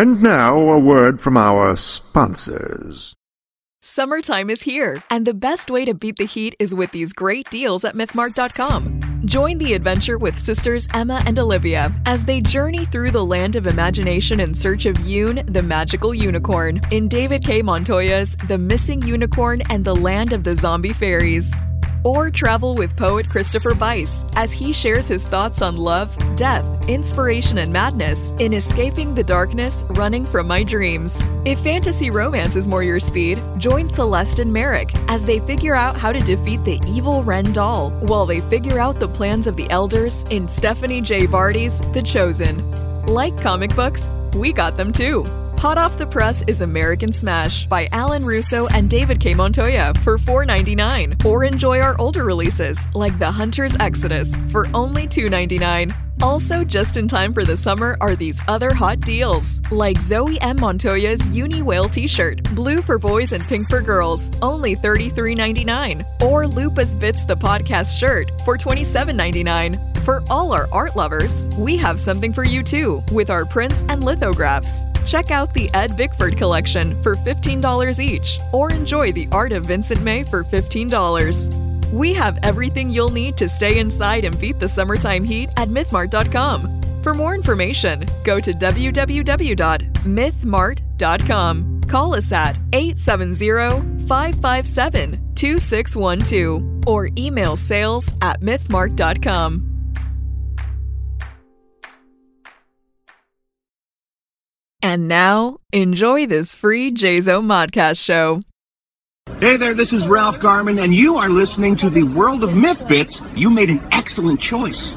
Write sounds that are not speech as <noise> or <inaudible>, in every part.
And now a word from our sponsors. Summertime is here, and the best way to beat the heat is with these great deals at MythMart.com. Join the adventure with sisters Emma and Olivia as they journey through the land of imagination in search of Yoon, the magical unicorn, in David K. Montoya's The Missing Unicorn and the Land of the Zombie Fairies. Or travel with poet Christopher Bice as he shares his thoughts on love, death, inspiration, and madness in Escaping the Darkness Running from My Dreams. If fantasy romance is more your speed, join Celeste and Merrick as they figure out how to defeat the evil Ren doll while they figure out the plans of the elders in Stephanie J. Vardy's The Chosen. Like comic books, we got them too. Hot off the press is American Smash by Alan Russo and David K. Montoya for $4.99. Or enjoy our older releases like The Hunter's Exodus for only $2.99. Also, just in time for the summer are these other hot deals, like Zoe M. Montoya's Uni Whale t shirt, blue for boys and pink for girls, only $33.99. Or Lupus Bits the Podcast shirt for $27.99. For all our art lovers, we have something for you too with our prints and lithographs. Check out the Ed Bickford collection for $15 each, or enjoy the art of Vincent May for $15. We have everything you'll need to stay inside and beat the summertime heat at mythmart.com. For more information, go to www.mythmart.com. Call us at 870 557 2612 or email sales at mythmart.com. And now, enjoy this free JZO Modcast show. Hey there, this is Ralph Garman, and you are listening to the World of Myth Bits. You made an excellent choice.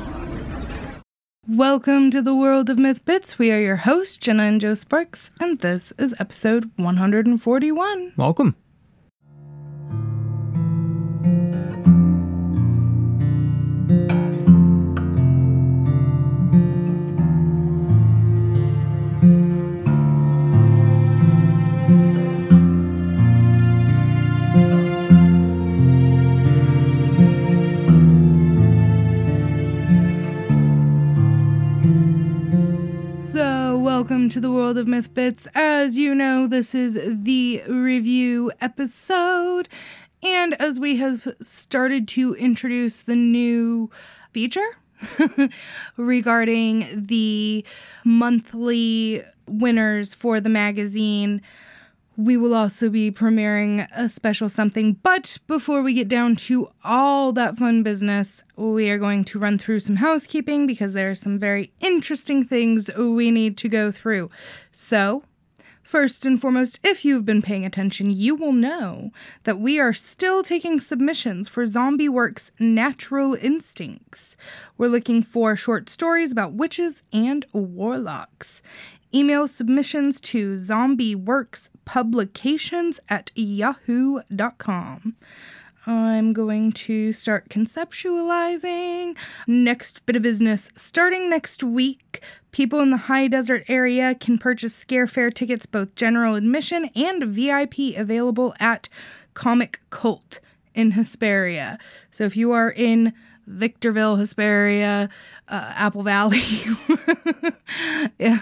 Welcome to the World of Myth Bits. We are your hosts, Jenna and Joe Sparks, and this is episode 141. Welcome. To the World of Myth Bits. As you know, this is the review episode. And as we have started to introduce the new feature <laughs> regarding the monthly winners for the magazine, we will also be premiering a special something. But before we get down to all that fun business, we are going to run through some housekeeping because there are some very interesting things we need to go through. So, First and foremost, if you've been paying attention, you will know that we are still taking submissions for Zombie Works Natural Instincts. We're looking for short stories about witches and warlocks. Email submissions to zombieworkspublications at yahoo.com. I'm going to start conceptualizing. Next bit of business. Starting next week, people in the high desert area can purchase scare fair tickets, both general admission and VIP, available at Comic Cult in Hesperia. So if you are in Victorville, Hesperia, uh, Apple Valley. <laughs>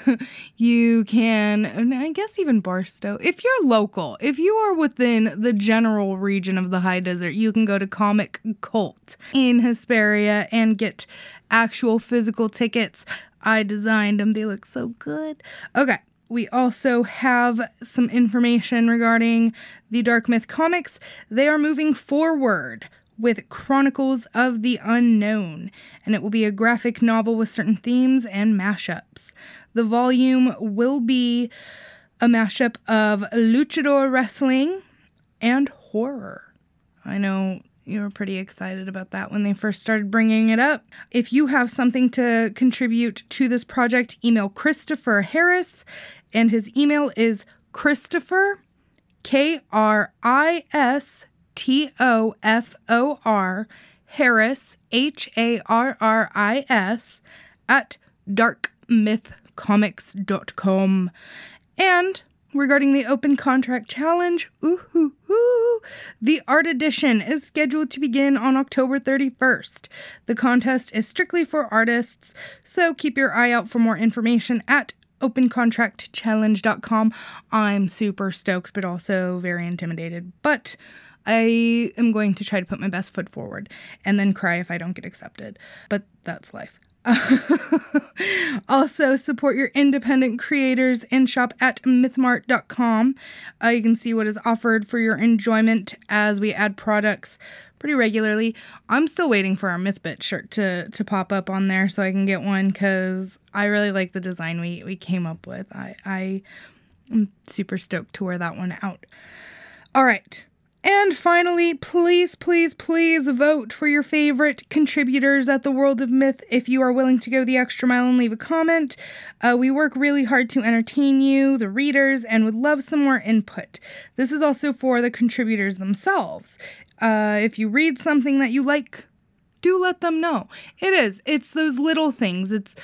you can, I guess even Barstow. If you're local, if you are within the general region of the high desert, you can go to Comic Cult in Hesperia and get actual physical tickets. I designed them, they look so good. Okay. We also have some information regarding the Dark Myth comics. They are moving forward with Chronicles of the Unknown, and it will be a graphic novel with certain themes and mashups. The volume will be a mashup of luchador wrestling and horror. I know you were pretty excited about that when they first started bringing it up. If you have something to contribute to this project, email Christopher Harris, and his email is Christopher, K R I S T O F O R Harris, H A R R I S, at darkmythcomics.com. And regarding the open contract challenge, ooh, ooh, the art edition is scheduled to begin on October 31st. The contest is strictly for artists, so keep your eye out for more information at opencontractchallenge.com. I'm super stoked, but also very intimidated. But I am going to try to put my best foot forward and then cry if I don't get accepted. But that's life. <laughs> also, support your independent creators and shop at mythmart.com. Uh, you can see what is offered for your enjoyment as we add products pretty regularly. I'm still waiting for our Mythbit shirt to to pop up on there so I can get one because I really like the design we we came up with. I I am super stoked to wear that one out. All right. And finally, please, please, please vote for your favorite contributors at the World of Myth if you are willing to go the extra mile and leave a comment. Uh, we work really hard to entertain you, the readers, and would love some more input. This is also for the contributors themselves. Uh, if you read something that you like, do let them know. It is. It's those little things. It's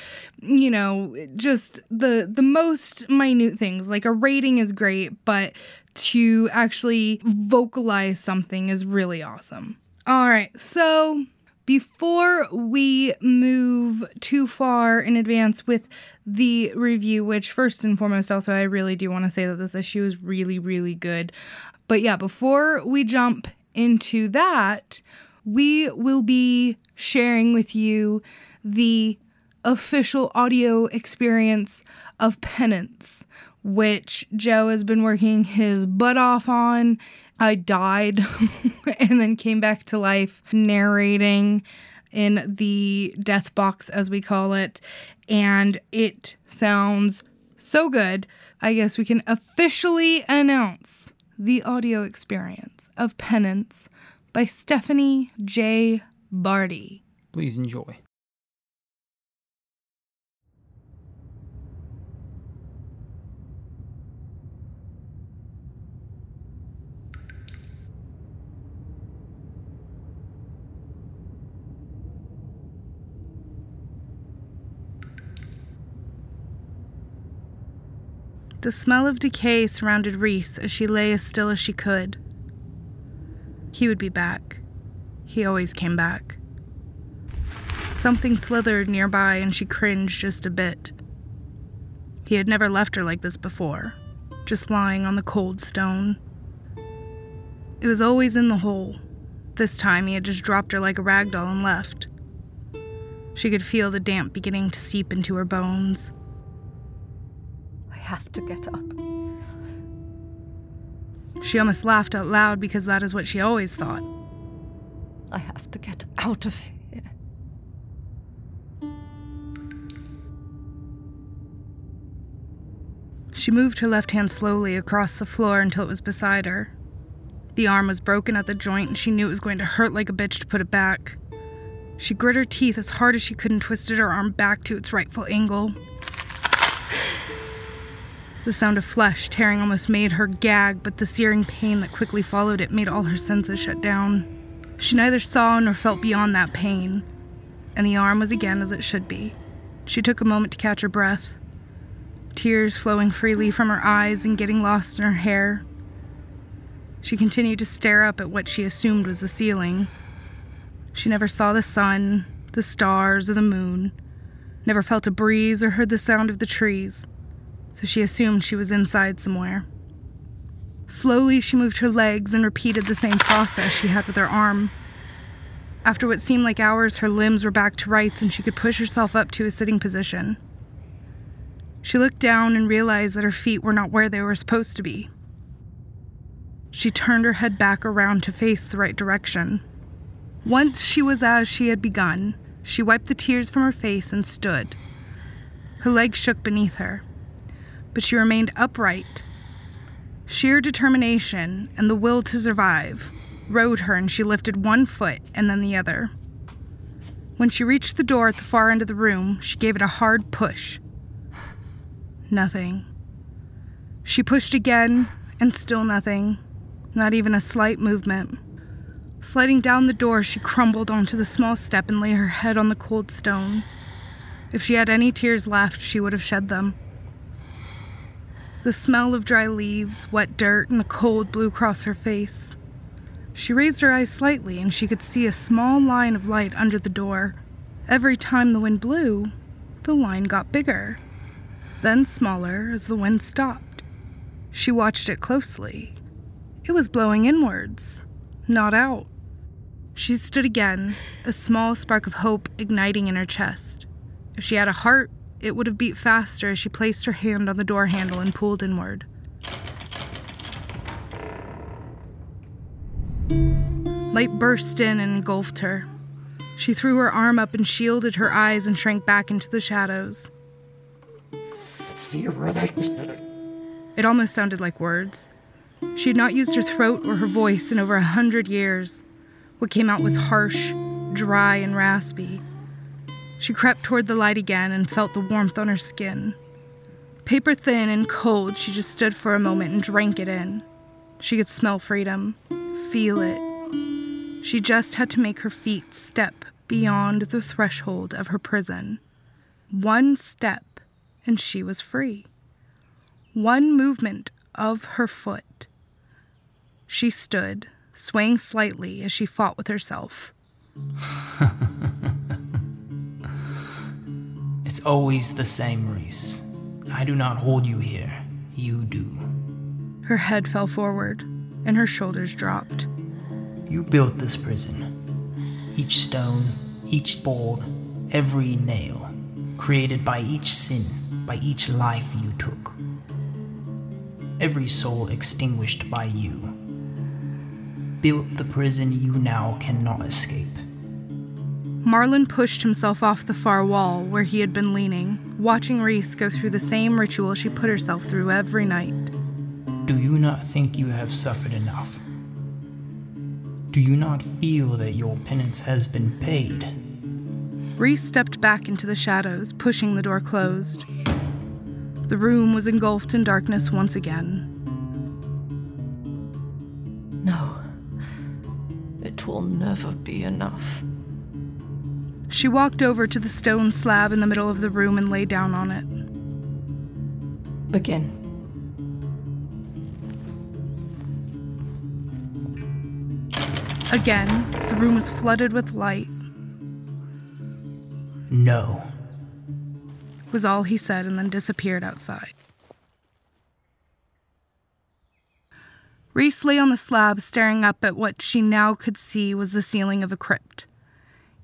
you know, just the the most minute things. Like a rating is great, but to actually vocalize something is really awesome. All right. So, before we move too far in advance with the review, which first and foremost, also, I really do want to say that this issue is really, really good. But yeah, before we jump into that, we will be sharing with you the official audio experience of Penance, which Joe has been working his butt off on. I died <laughs> and then came back to life narrating in the death box, as we call it. And it sounds so good. I guess we can officially announce the audio experience of Penance by Stephanie J. Barty. Please enjoy. The smell of decay surrounded Reese as she lay as still as she could. He would be back. He always came back. Something slithered nearby and she cringed just a bit. He had never left her like this before, just lying on the cold stone. It was always in the hole. This time he had just dropped her like a rag doll and left. She could feel the damp beginning to seep into her bones have to get up. She almost laughed out loud because that is what she always thought. I have to get out of here. She moved her left hand slowly across the floor until it was beside her. The arm was broken at the joint and she knew it was going to hurt like a bitch to put it back. She grit her teeth as hard as she could and twisted her arm back to its rightful angle. The sound of flesh tearing almost made her gag, but the searing pain that quickly followed it made all her senses shut down. She neither saw nor felt beyond that pain, and the arm was again as it should be. She took a moment to catch her breath, tears flowing freely from her eyes and getting lost in her hair. She continued to stare up at what she assumed was the ceiling. She never saw the sun, the stars, or the moon, never felt a breeze or heard the sound of the trees so she assumed she was inside somewhere. Slowly, she moved her legs and repeated the same process she had with her arm. After what seemed like hours, her limbs were back to rights and she could push herself up to a sitting position. She looked down and realized that her feet were not where they were supposed to be. She turned her head back around to face the right direction. Once she was as she had begun, she wiped the tears from her face and stood. Her legs shook beneath her but she remained upright. Sheer determination and the will to survive rode her, and she lifted one foot and then the other. When she reached the door at the far end of the room, she gave it a hard push. Nothing. She pushed again, and still nothing. Not even a slight movement. Sliding down the door, she crumbled onto the small step and lay her head on the cold stone. If she had any tears left, she would have shed them. The smell of dry leaves, wet dirt, and the cold blew across her face. She raised her eyes slightly and she could see a small line of light under the door. Every time the wind blew, the line got bigger. then smaller as the wind stopped. She watched it closely. It was blowing inwards, not out. She stood again, a small spark of hope igniting in her chest. If she had a heart, it would have beat faster as she placed her hand on the door handle and pulled inward. Light burst in and engulfed her. She threw her arm up and shielded her eyes and shrank back into the shadows. It almost sounded like words. She had not used her throat or her voice in over a hundred years. What came out was harsh, dry, and raspy. She crept toward the light again and felt the warmth on her skin. Paper thin and cold, she just stood for a moment and drank it in. She could smell freedom, feel it. She just had to make her feet step beyond the threshold of her prison. One step, and she was free. One movement of her foot. She stood, swaying slightly as she fought with herself. <laughs> It's always the same, Reese. I do not hold you here. You do. Her head fell forward, and her shoulders dropped. You built this prison. Each stone, each board, every nail, created by each sin, by each life you took. Every soul extinguished by you. Built the prison you now cannot escape. Marlon pushed himself off the far wall where he had been leaning, watching Reese go through the same ritual she put herself through every night. Do you not think you have suffered enough? Do you not feel that your penance has been paid? Reese stepped back into the shadows, pushing the door closed. The room was engulfed in darkness once again. No. It will never be enough. She walked over to the stone slab in the middle of the room and lay down on it. Begin. Again, the room was flooded with light, No. was all he said, and then disappeared outside. Reese lay on the slab, staring up at what she now could see was the ceiling of a crypt.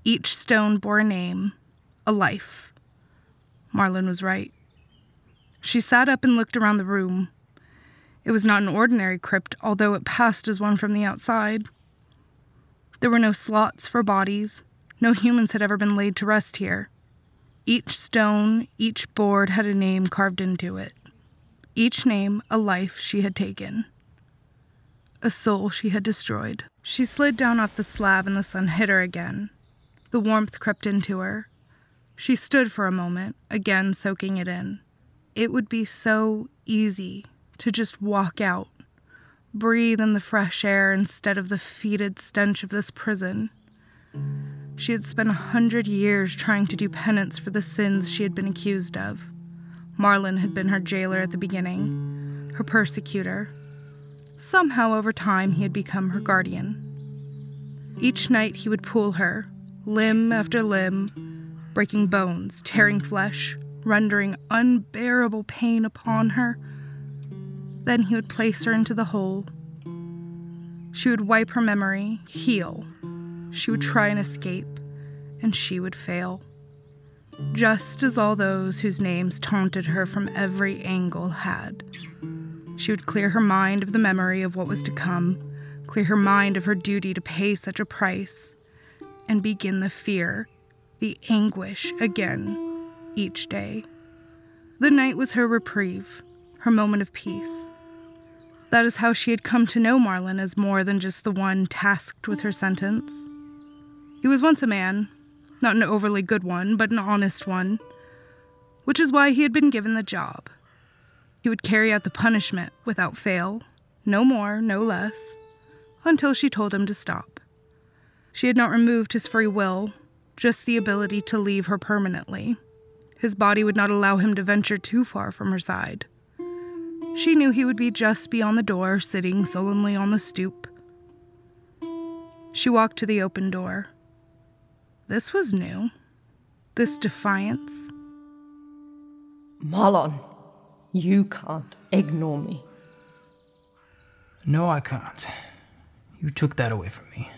Each stone bore a name, a life. Marlin was right. She sat up and looked around the room. It was not an ordinary crypt, although it passed as one from the outside. There were no slots for bodies. No humans had ever been laid to rest here. Each stone, each board had a name carved into it. Each name, a life she had taken. A soul she had destroyed. She slid down off the slab and the sun hit her again. The warmth crept into her. She stood for a moment, again soaking it in. It would be so easy to just walk out, breathe in the fresh air instead of the fetid stench of this prison. She had spent a hundred years trying to do penance for the sins she had been accused of. Marlin had been her jailer at the beginning, her persecutor. Somehow, over time, he had become her guardian. Each night, he would pull her, limb after limb, breaking bones, tearing flesh, rendering unbearable pain upon her. Then he would place her into the hole. She would wipe her memory, heal. She would try and escape, and she would fail. Just as all those whose names taunted her from every angle had. She would clear her mind of the memory of what was to come, clear her mind of her duty to pay such a price, and begin the fear, the anguish again each day. The night was her reprieve, her moment of peace. That is how she had come to know Marlin as more than just the one tasked with her sentence. He was once a man, not an overly good one, but an honest one, which is why he had been given the job. He would carry out the punishment without fail, no more, no less, until she told him to stop. She had not removed his free will, just the ability to leave her permanently. His body would not allow him to venture too far from her side. She knew he would be just beyond the door, sitting sullenly on the stoop. She walked to the open door. This was new. This defiance. Marlon, you can't ignore me. No, I can't. You took that away from me.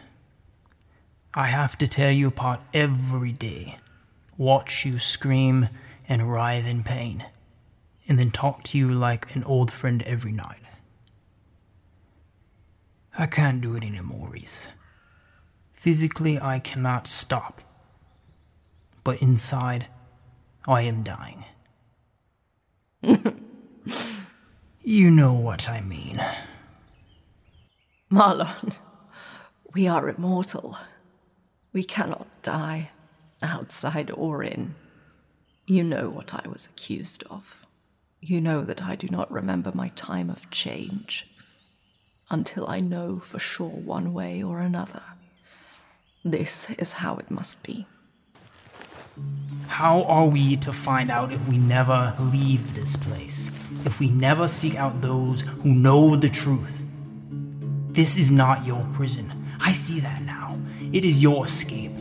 I have to tear you apart every day, watch you scream and writhe in pain, and then talk to you like an old friend every night. I can't do it anymore, Reese. Physically, I cannot stop. But inside, I am dying. <laughs> you know what I mean. Marlon, we are immortal. We cannot die, outside or in. You know what I was accused of. You know that I do not remember my time of change until I know for sure one way or another. This is how it must be. How are we to find out if we never leave this place? If we never seek out those who know the truth? This is not your prison. I see that now. It is your escape.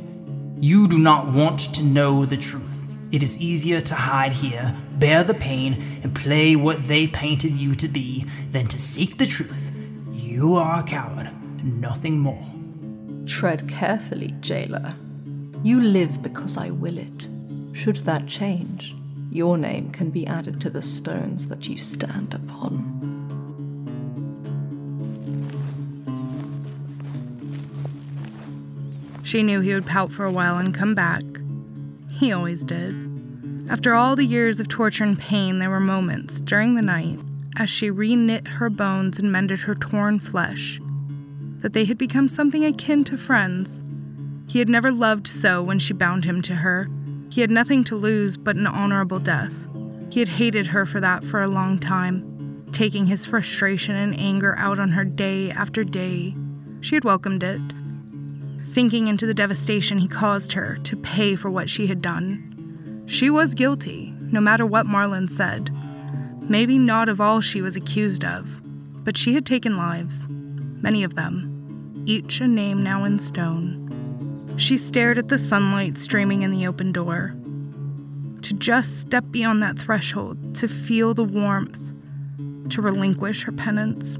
You do not want to know the truth. It is easier to hide here, bear the pain, and play what they painted you to be than to seek the truth. You are a coward, nothing more. Tread carefully, jailer. You live because I will it. Should that change, your name can be added to the stones that you stand upon. She knew he would pout for a while and come back. He always did. After all the years of torture and pain, there were moments during the night, as she reknit her bones and mended her torn flesh, that they had become something akin to friends. He had never loved so when she bound him to her. He had nothing to lose but an honorable death. He had hated her for that for a long time, taking his frustration and anger out on her day after day. She had welcomed it, sinking into the devastation he caused her to pay for what she had done. She was guilty, no matter what Marlon said. Maybe not of all she was accused of, but she had taken lives, many of them, each a name now in stone. She stared at the sunlight streaming in the open door. To just step beyond that threshold, to feel the warmth, to relinquish her penance.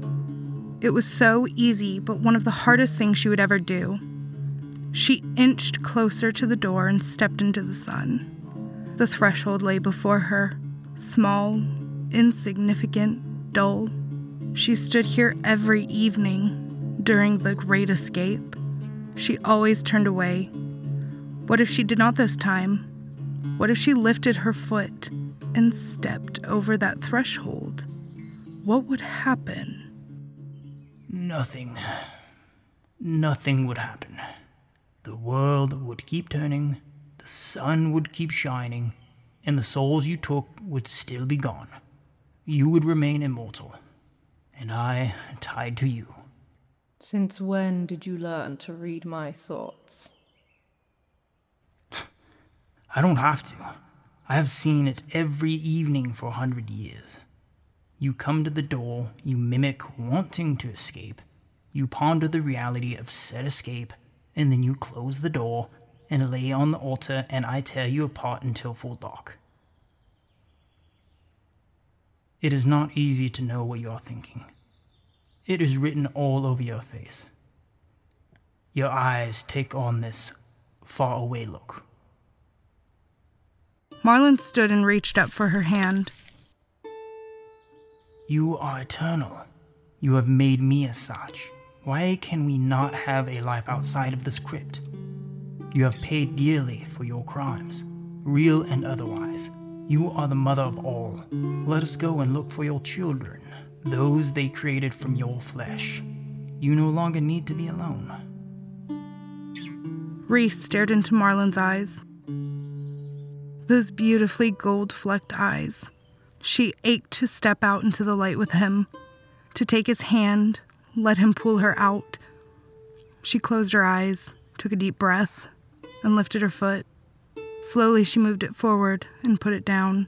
It was so easy, but one of the hardest things she would ever do. She inched closer to the door and stepped into the sun. The threshold lay before her, small, insignificant, dull. She stood here every evening during the Great Escape. She always turned away. What if she did not this time? What if she lifted her foot and stepped over that threshold? What would happen? Nothing. Nothing would happen. The world would keep turning, the sun would keep shining, and the souls you took would still be gone. You would remain immortal, and I tied to you. Since when did you learn to read my thoughts? I don't have to. I have seen it every evening for a hundred years. You come to the door, you mimic wanting to escape, you ponder the reality of said escape, and then you close the door and lay on the altar, and I tear you apart until full dark. It is not easy to know what you are thinking. It is written all over your face. Your eyes take on this far away look. Marlin stood and reached up for her hand. You are eternal. You have made me as such. Why can we not have a life outside of this crypt? You have paid dearly for your crimes, real and otherwise. You are the mother of all. Let us go and look for your children, those they created from your flesh. You no longer need to be alone. Reese stared into Marlon's eyes. Those beautifully gold flecked eyes. She ached to step out into the light with him, to take his hand, let him pull her out. She closed her eyes, took a deep breath, and lifted her foot. Slowly, she moved it forward and put it down.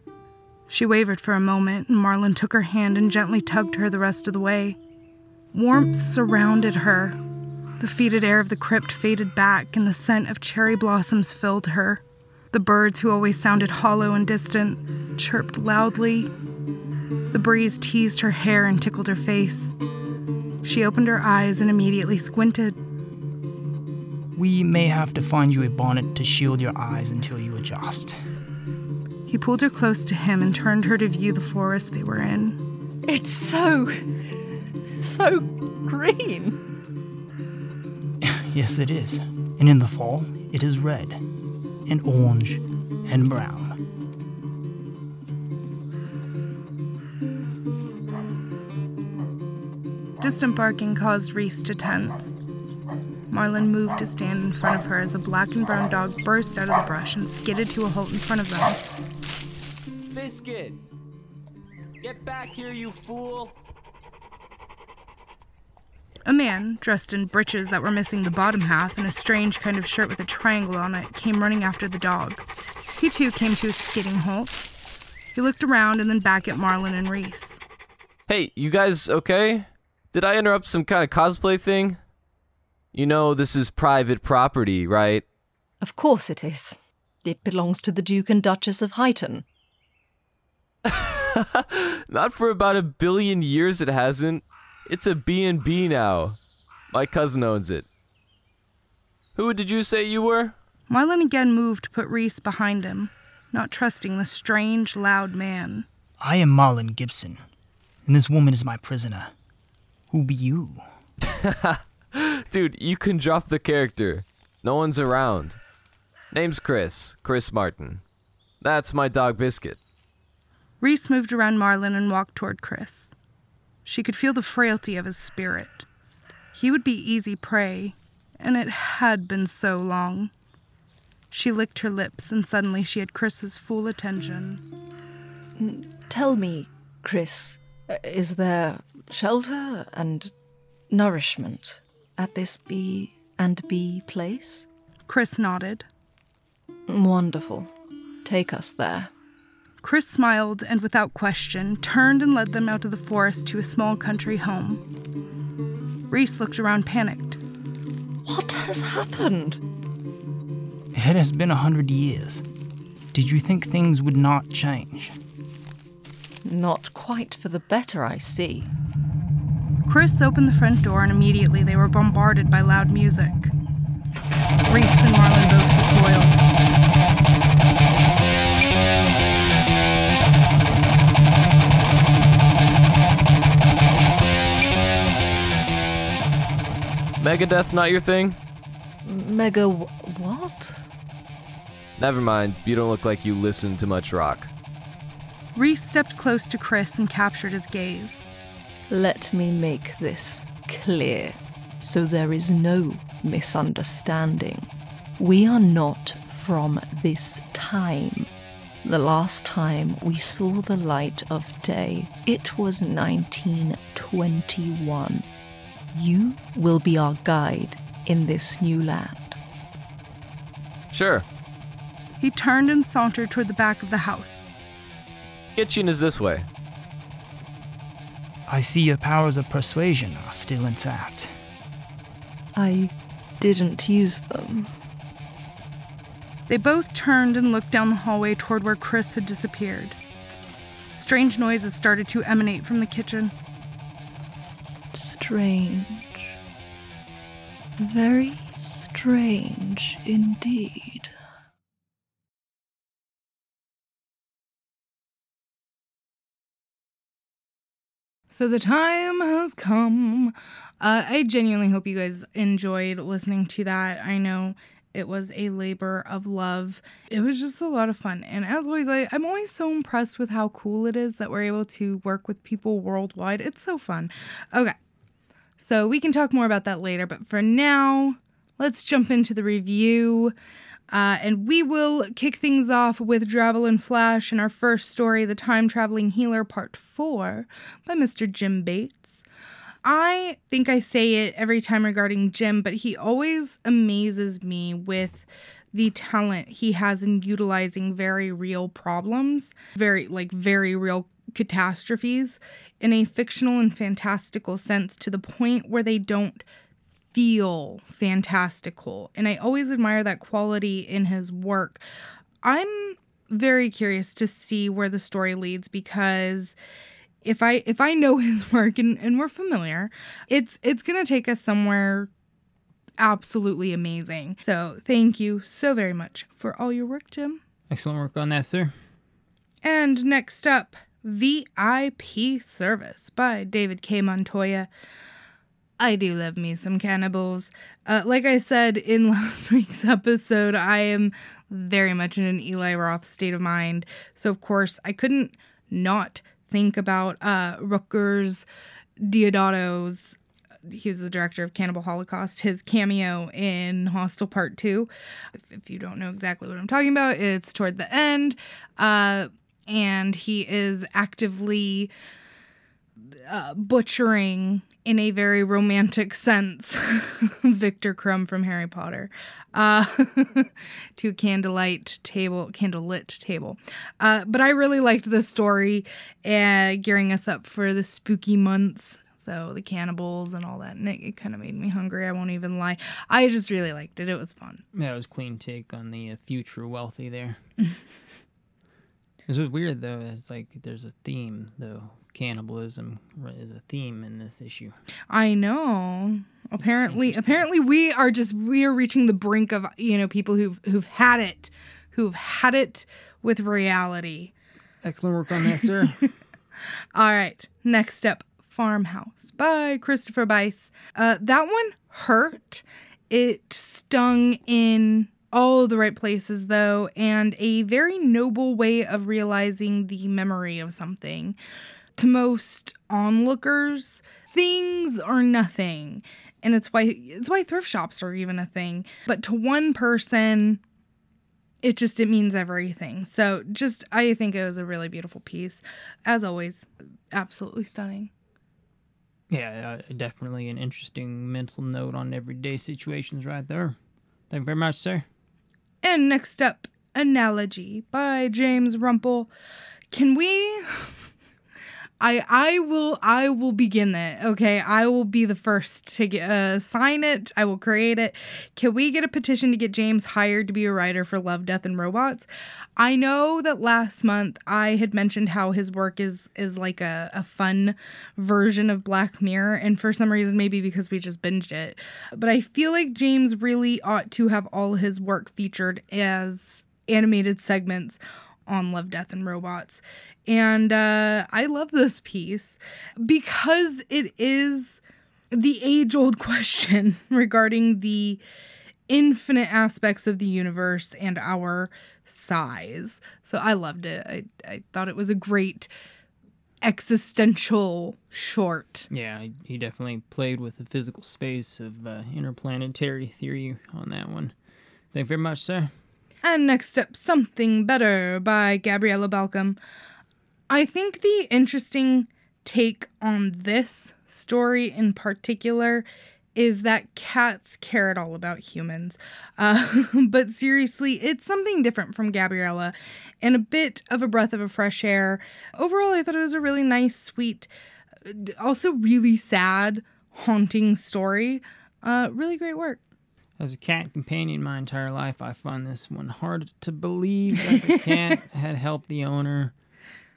She wavered for a moment, and Marlin took her hand and gently tugged her the rest of the way. Warmth surrounded her. The fetid air of the crypt faded back, and the scent of cherry blossoms filled her. The birds, who always sounded hollow and distant, chirped loudly. The breeze teased her hair and tickled her face. She opened her eyes and immediately squinted. We may have to find you a bonnet to shield your eyes until you adjust. He pulled her close to him and turned her to view the forest they were in. It's so. so green. Yes, it is. And in the fall, it is red, and orange, and brown. Distant barking caused Reese to tense. Marlin moved to stand in front of her as a black and brown dog burst out of the brush and skidded to a halt in front of them. Biscuit! Get back here, you fool! A man, dressed in breeches that were missing the bottom half and a strange kind of shirt with a triangle on it, came running after the dog. He too came to a skidding halt. He looked around and then back at Marlin and Reese. Hey, you guys okay? Did I interrupt some kind of cosplay thing? You know, this is private property, right? Of course it is. It belongs to the Duke and Duchess of Highton. <laughs> Not for about a billion years it hasn't. It's a B&B now. My cousin owns it. Who did you say you were? Marlin again moved to put Reese behind him, not trusting the strange, loud man. I am Marlin Gibson, and this woman is my prisoner. Who be you? <laughs> Dude, you can drop the character. No one's around. Name's Chris. Chris Martin. That's my dog Biscuit. Reese moved around Marlin and walked toward Chris. She could feel the frailty of his spirit. He would be easy prey, and it had been so long. She licked her lips, and suddenly she had Chris's full attention. Tell me, Chris, uh, is there shelter and nourishment at this B and B place? Chris nodded. Wonderful. Take us there. Chris smiled and, without question, turned and led them out of the forest to a small country home. Reese looked around panicked. What has happened? It has been a hundred years. Did you think things would not change? Not quite for the better, I see. Chris opened the front door and immediately they were bombarded by loud music. Reese and Marlin both recoiled. Megadeth not your thing? Mega w- what? Never mind. You don't look like you listen to much rock. Reese stepped close to Chris and captured his gaze. Let me make this clear so there is no misunderstanding. We are not from this time. The last time we saw the light of day, it was 1921. You will be our guide in this new land. Sure. He turned and sauntered toward the back of the house. Kitchen is this way. I see your powers of persuasion are still intact. I didn't use them. They both turned and looked down the hallway toward where Chris had disappeared. Strange noises started to emanate from the kitchen. Strange. Very strange indeed. So the time has come. Uh, I genuinely hope you guys enjoyed listening to that. I know it was a labor of love. It was just a lot of fun. And as always, I, I'm always so impressed with how cool it is that we're able to work with people worldwide. It's so fun. Okay. So we can talk more about that later. But for now, let's jump into the review. Uh, and we will kick things off with Drabble and Flash in our first story, The Time Traveling Healer Part 4 by Mr. Jim Bates. I think I say it every time regarding Jim, but he always amazes me with the talent he has in utilizing very real problems, very, like, very real catastrophes in a fictional and fantastical sense to the point where they don't feel fantastical. And I always admire that quality in his work. I'm very curious to see where the story leads because if I if I know <laughs> his work and, and we're familiar, it's it's gonna take us somewhere absolutely amazing. So thank you so very much for all your work, Jim. Excellent work on that, sir. And next up, VIP Service by David K. Montoya. I do love me some cannibals. Uh, like I said in <laughs> last week's episode, I am very much in an Eli Roth state of mind. So, of course, I couldn't not think about uh, Ruggero Deodato's. He's the director of Cannibal Holocaust. His cameo in Hostel Part 2. If, if you don't know exactly what I'm talking about, it's toward the end. Uh, and he is actively uh, butchering in a very romantic sense <laughs> Viktor Krum from Harry Potter uh, <laughs> to candlelight table, candlelit table. Uh, but I really liked the story, uh, gearing us up for the spooky months. So the cannibals and all that, and it, it kind of made me hungry. I won't even lie. I just really liked it. It was fun. Yeah, it was clean take on the uh, future wealthy there. <laughs> This was weird though. It's like there's a theme though. Cannibalism is a theme in this issue. I know. Apparently, apparently we are just we are reaching the brink of you know people who've who've had it, who've had it with reality. Excellent work on that, sir. <laughs> All right, next up, Farmhouse by Christopher Bice. Uh, that one hurt. It stung in all the right places, though, and a very noble way of realizing the memory of something. To most onlookers, things are nothing. And it's why it's why thrift shops are even a thing. But to one person, it just it means everything. So just I think it was a really beautiful piece. As always, absolutely stunning. Yeah, uh, definitely an interesting mental note on everyday situations right there. Thank you very much, sir. And next up, Analogy by James Rumpel. Can we I I will I will begin it. Okay, I will be the first to uh, sign it. I will create it. Can we get a petition to get James hired to be a writer for Love, Death, and Robots? I know that last month I had mentioned how his work is is like a, a fun version of Black Mirror, and for some reason, maybe because we just binged it, but I feel like James really ought to have all his work featured as animated segments on Love, Death, and Robots. And uh, I love this piece because it is the age old <laughs> question regarding the infinite aspects of the universe and our size. So I loved it. I, I thought it was a great existential short. Yeah, he definitely played with the physical space of uh, interplanetary theory on that one. Thank you very much, sir. And next up, Something Better by Gabriella Balcom. I think the interesting take on this story in particular is that cats care at all about humans. <laughs> Uh, but seriously, it's something different from Gabriella and a bit of a breath of a fresh air. Overall, I thought it was a really nice, sweet, also really sad, haunting story. Uh, really great work. As a cat companion my entire life, I find this one hard to believe that the <laughs> cat had helped the owner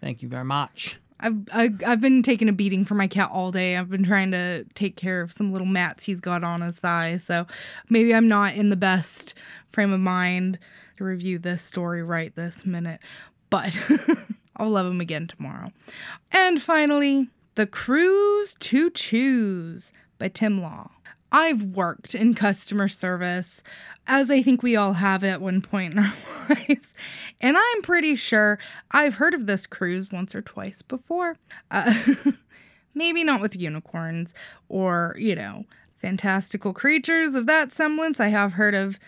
Thank you very much. I've, I've I've been taking a beating for my cat all day. I've been trying to take care of some little mats he's got on his thigh. So maybe I'm not in the best frame of mind to review this story right this minute, but <laughs> I'll love him again tomorrow. And finally, The Cruise to Choose by Tim Law. I've worked in customer service as I think we all have at one point in our <laughs> lives. And I'm pretty sure I've heard of this cruise once or twice before. Uh, <laughs> maybe not with unicorns or, you know, fantastical creatures of that semblance. I have heard of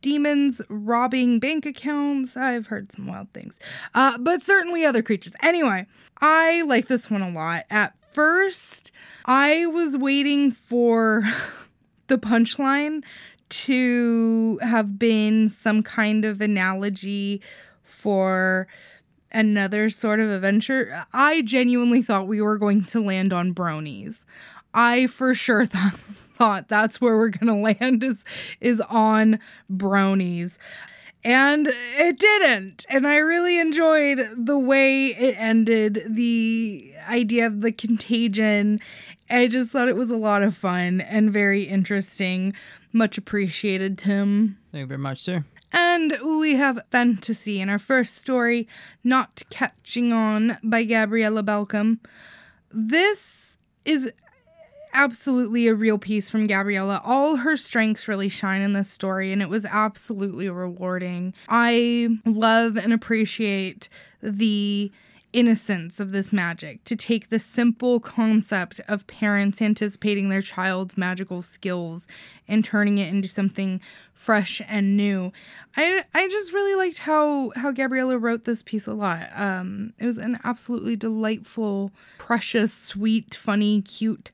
demons robbing bank accounts. I've heard some wild things, uh, but certainly other creatures. Anyway, I like this one a lot. At first, I was waiting for <laughs> the punchline to have been some kind of analogy for another sort of adventure. I genuinely thought we were going to land on bronies. I for sure thought <laughs> thought that's where we're going <laughs> to land is is on bronies. And it didn't. And I really enjoyed the way it ended, the idea of the contagion. I just thought it was a lot of fun and very interesting. Much appreciated, Tim. Thank you very much, sir. And we have Fantasy in our first story, Not Catching On by Gabriella Balcom. This is absolutely a real piece from Gabriella. All her strengths really shine in this story, and it was absolutely rewarding. I love and appreciate the innocence of this magic to take the simple concept of parents anticipating their child's magical skills and turning it into something fresh and new. I I just really liked how how Gabriella wrote this piece a lot. Um it was an absolutely delightful, precious, sweet, funny, cute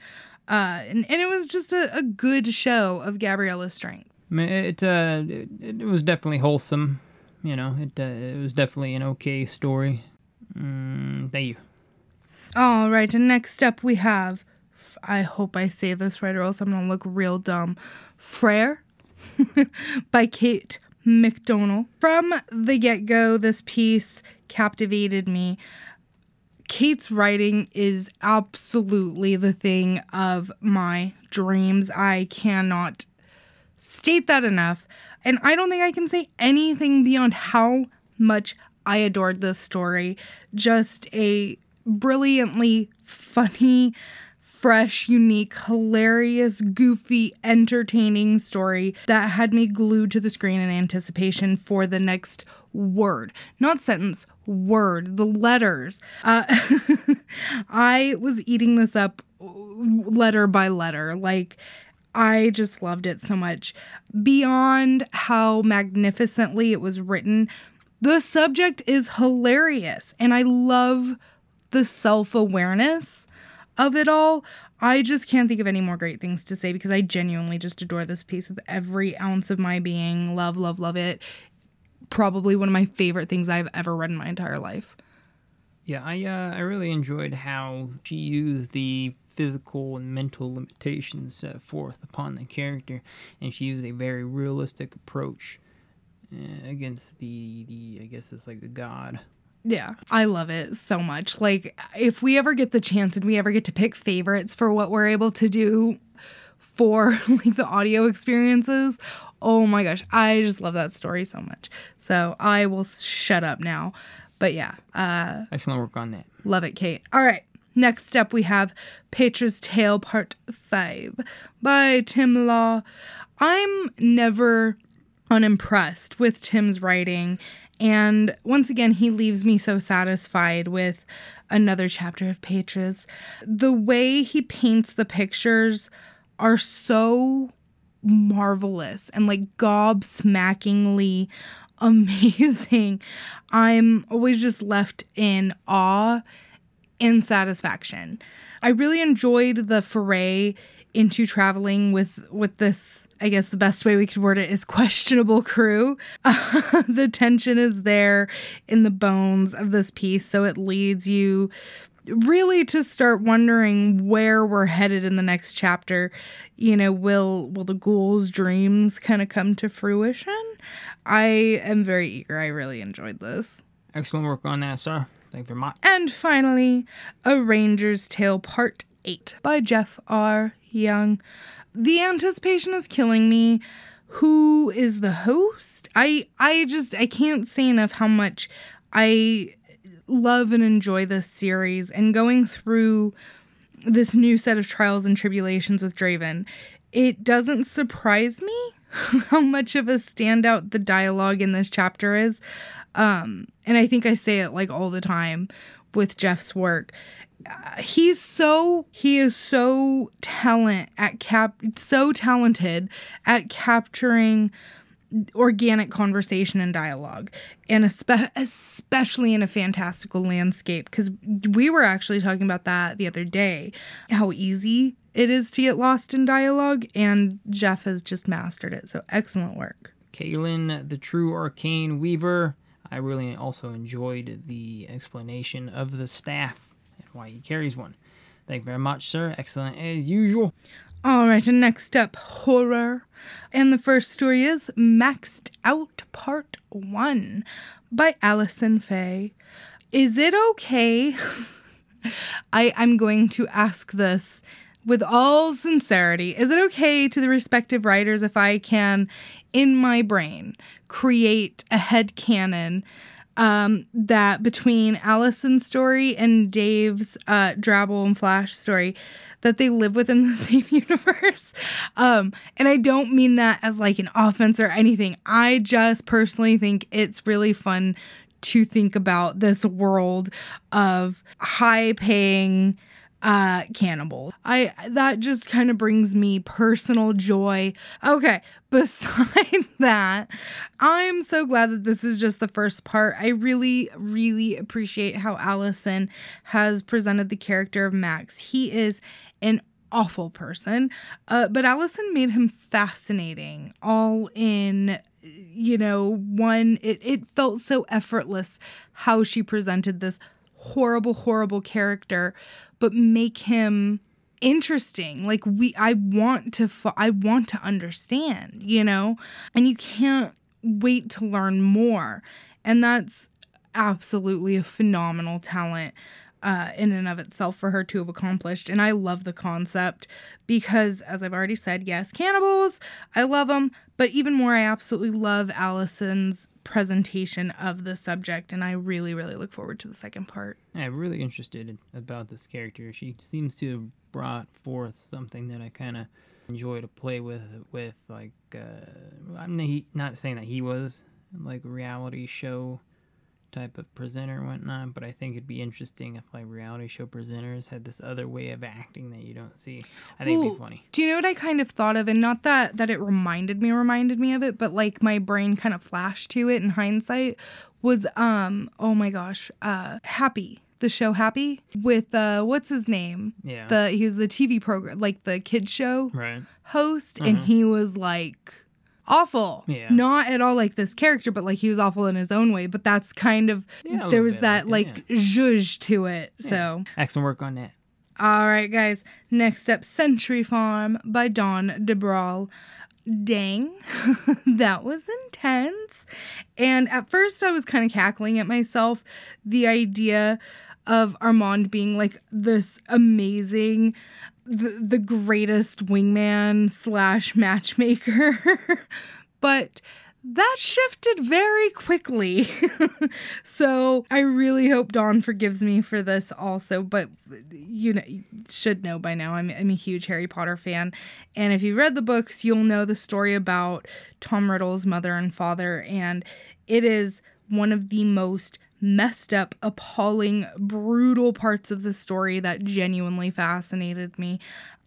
uh and, and it was just a, a good show of Gabriella's strength. I mean, it, uh, it, it was definitely wholesome. You know, it, uh, it was definitely an okay story. Mm, thank you. All right, and next up we have, I hope I say this right or else I'm gonna look real dumb. Frere <laughs> by Kate McDonnell. From the get go, this piece captivated me. Kate's writing is absolutely the thing of my dreams. I cannot state that enough. And I don't think I can say anything beyond how much I adored this story. Just a brilliantly funny, fresh, unique, hilarious, goofy, entertaining story that had me glued to the screen in anticipation for the next word. Not sentence, word, the letters. Uh, <laughs> I was eating this up letter by letter. Like, I just loved it so much. Beyond how magnificently it was written, the subject is hilarious. And I love the self awareness of it all. I just can't think of any more great things to say because I genuinely just adore this piece with every ounce of my being. Love, love, love it. Probably one of my favorite things I've ever read in my entire life. Yeah, I uh, I really enjoyed how she used the physical and mental limitations set forth upon the character, and she used a very realistic approach uh, against the the I guess it's like the god. Yeah, I love it so much. Like, if we ever get the chance and we ever get to pick favorites for what we're able to do for <laughs> like the audio experiences, oh my gosh, I just love that story so much. So I will shut up now. But yeah, uh, I shall work on that. Love it, Kate. All right. Next up, we have Petra's Tale Part 5 by Tim Law. I'm never unimpressed with Tim's writing. And once again, he leaves me so satisfied with another chapter of Petra's. The way he paints the pictures are so marvelous and like gobsmackingly <laughs> amazing. I'm always just left in awe and satisfaction. I really enjoyed the foray into traveling with with this i guess the best way we could word it is questionable crew uh, <laughs> the tension is there in the bones of this piece so it leads you really to start wondering where we're headed in the next chapter. You know will will the ghoul's dreams kind of come to fruition? I am very eager. I really enjoyed this. Excellent work on that sir. Thank you very much. And finally a ranger's tale part 8 by jeff r. Young. The anticipation is killing me. Who is the host? I i just i can't say enough how much i love and enjoy this series and going through this new set of trials and tribulations with Draven, it doesn't surprise me <laughs> how much of a standout the dialogue in this chapter is. Um, and I think I say it like all the time with Jeff's work. Uh, he's so he is so talent at cap so talented at capturing organic conversation and dialogue and espe- especially in a fantastical landscape because we were actually talking about that the other day how easy it is to get lost in dialogue and jeff has just mastered it so excellent work. Kaylin the true arcane weaver i really also enjoyed the explanation of the staff and why he carries one. Thank you very much sir. Excellent as usual All right, and next up, horror. And the first story is Maxed Out Part 1 by Allison Faye. Is it okay? <laughs> I, I'm going to ask this with all sincerity. Is it okay to the respective writers if I can, in my brain, create a head canon um, that between Allison's story and Dave's uh, Drabble and Flash story, that they live within <laughs> the same universe. Um, and I don't mean that as like an offense or anything. I just personally think it's really fun to think about this world of high paying uh cannibal. I that just kind of brings me personal joy. Okay, <laughs> beside that, I'm so glad that this is just the first part. I really really appreciate how Allison has presented the character of Max. He is an awful person, uh, but Allison made him fascinating all in you know, one, it, it felt so effortless how she presented this horrible, horrible character, but make him interesting. Like we i want to fo- i want to understand you know? And you can't wait to learn more. And that's absolutely a phenomenal talent uh, in and of itself for her to have accomplished. And I love the concept because, as I've already said, yes, cannibals, I love them. But even more, I absolutely love Allison's presentation of the subject. And I really, really look forward to the second part. I'm really interested in, about this character. She seems to have brought forth something that I kind of enjoy to play with. With like, uh, I'm not saying that he was like reality show type of presenter and whatnot, but I think it'd be interesting if like reality show presenters had this other way of acting that you don't see. I think Ooh, it'd be funny. Do you know what I kind of thought of? And not that that it reminded me reminded me of it, but like my brain kind of flashed to it in hindsight was um oh my gosh, uh Happy the show Happy with uh what's his name? Yeah. The he was the TV program like the kids show right. host and uh-huh. he was like awful. Yeah. Not at all like this character, but like he was awful in his own way. But that's kind of yeah, there was that like yeah. zhuzh to it. Yeah. So excellent work on that. All right, guys. Next up, Century Farm by Dawn DeBraal. Dang, <laughs> that was intense. And at first, I was kind of cackling at myself. The idea of Armand being like this amazing the, the greatest wingman slash matchmaker. <laughs> but that shifted very quickly. <laughs> so I really hope Dawn forgives me for this also. But you know, you should know by now I'm, I'm a huge Harry Potter fan. And if you've read the books, you'll know the story about Tom Riddle's mother and father. And it is one of the most messed up, appalling, brutal parts of the story that genuinely fascinated me.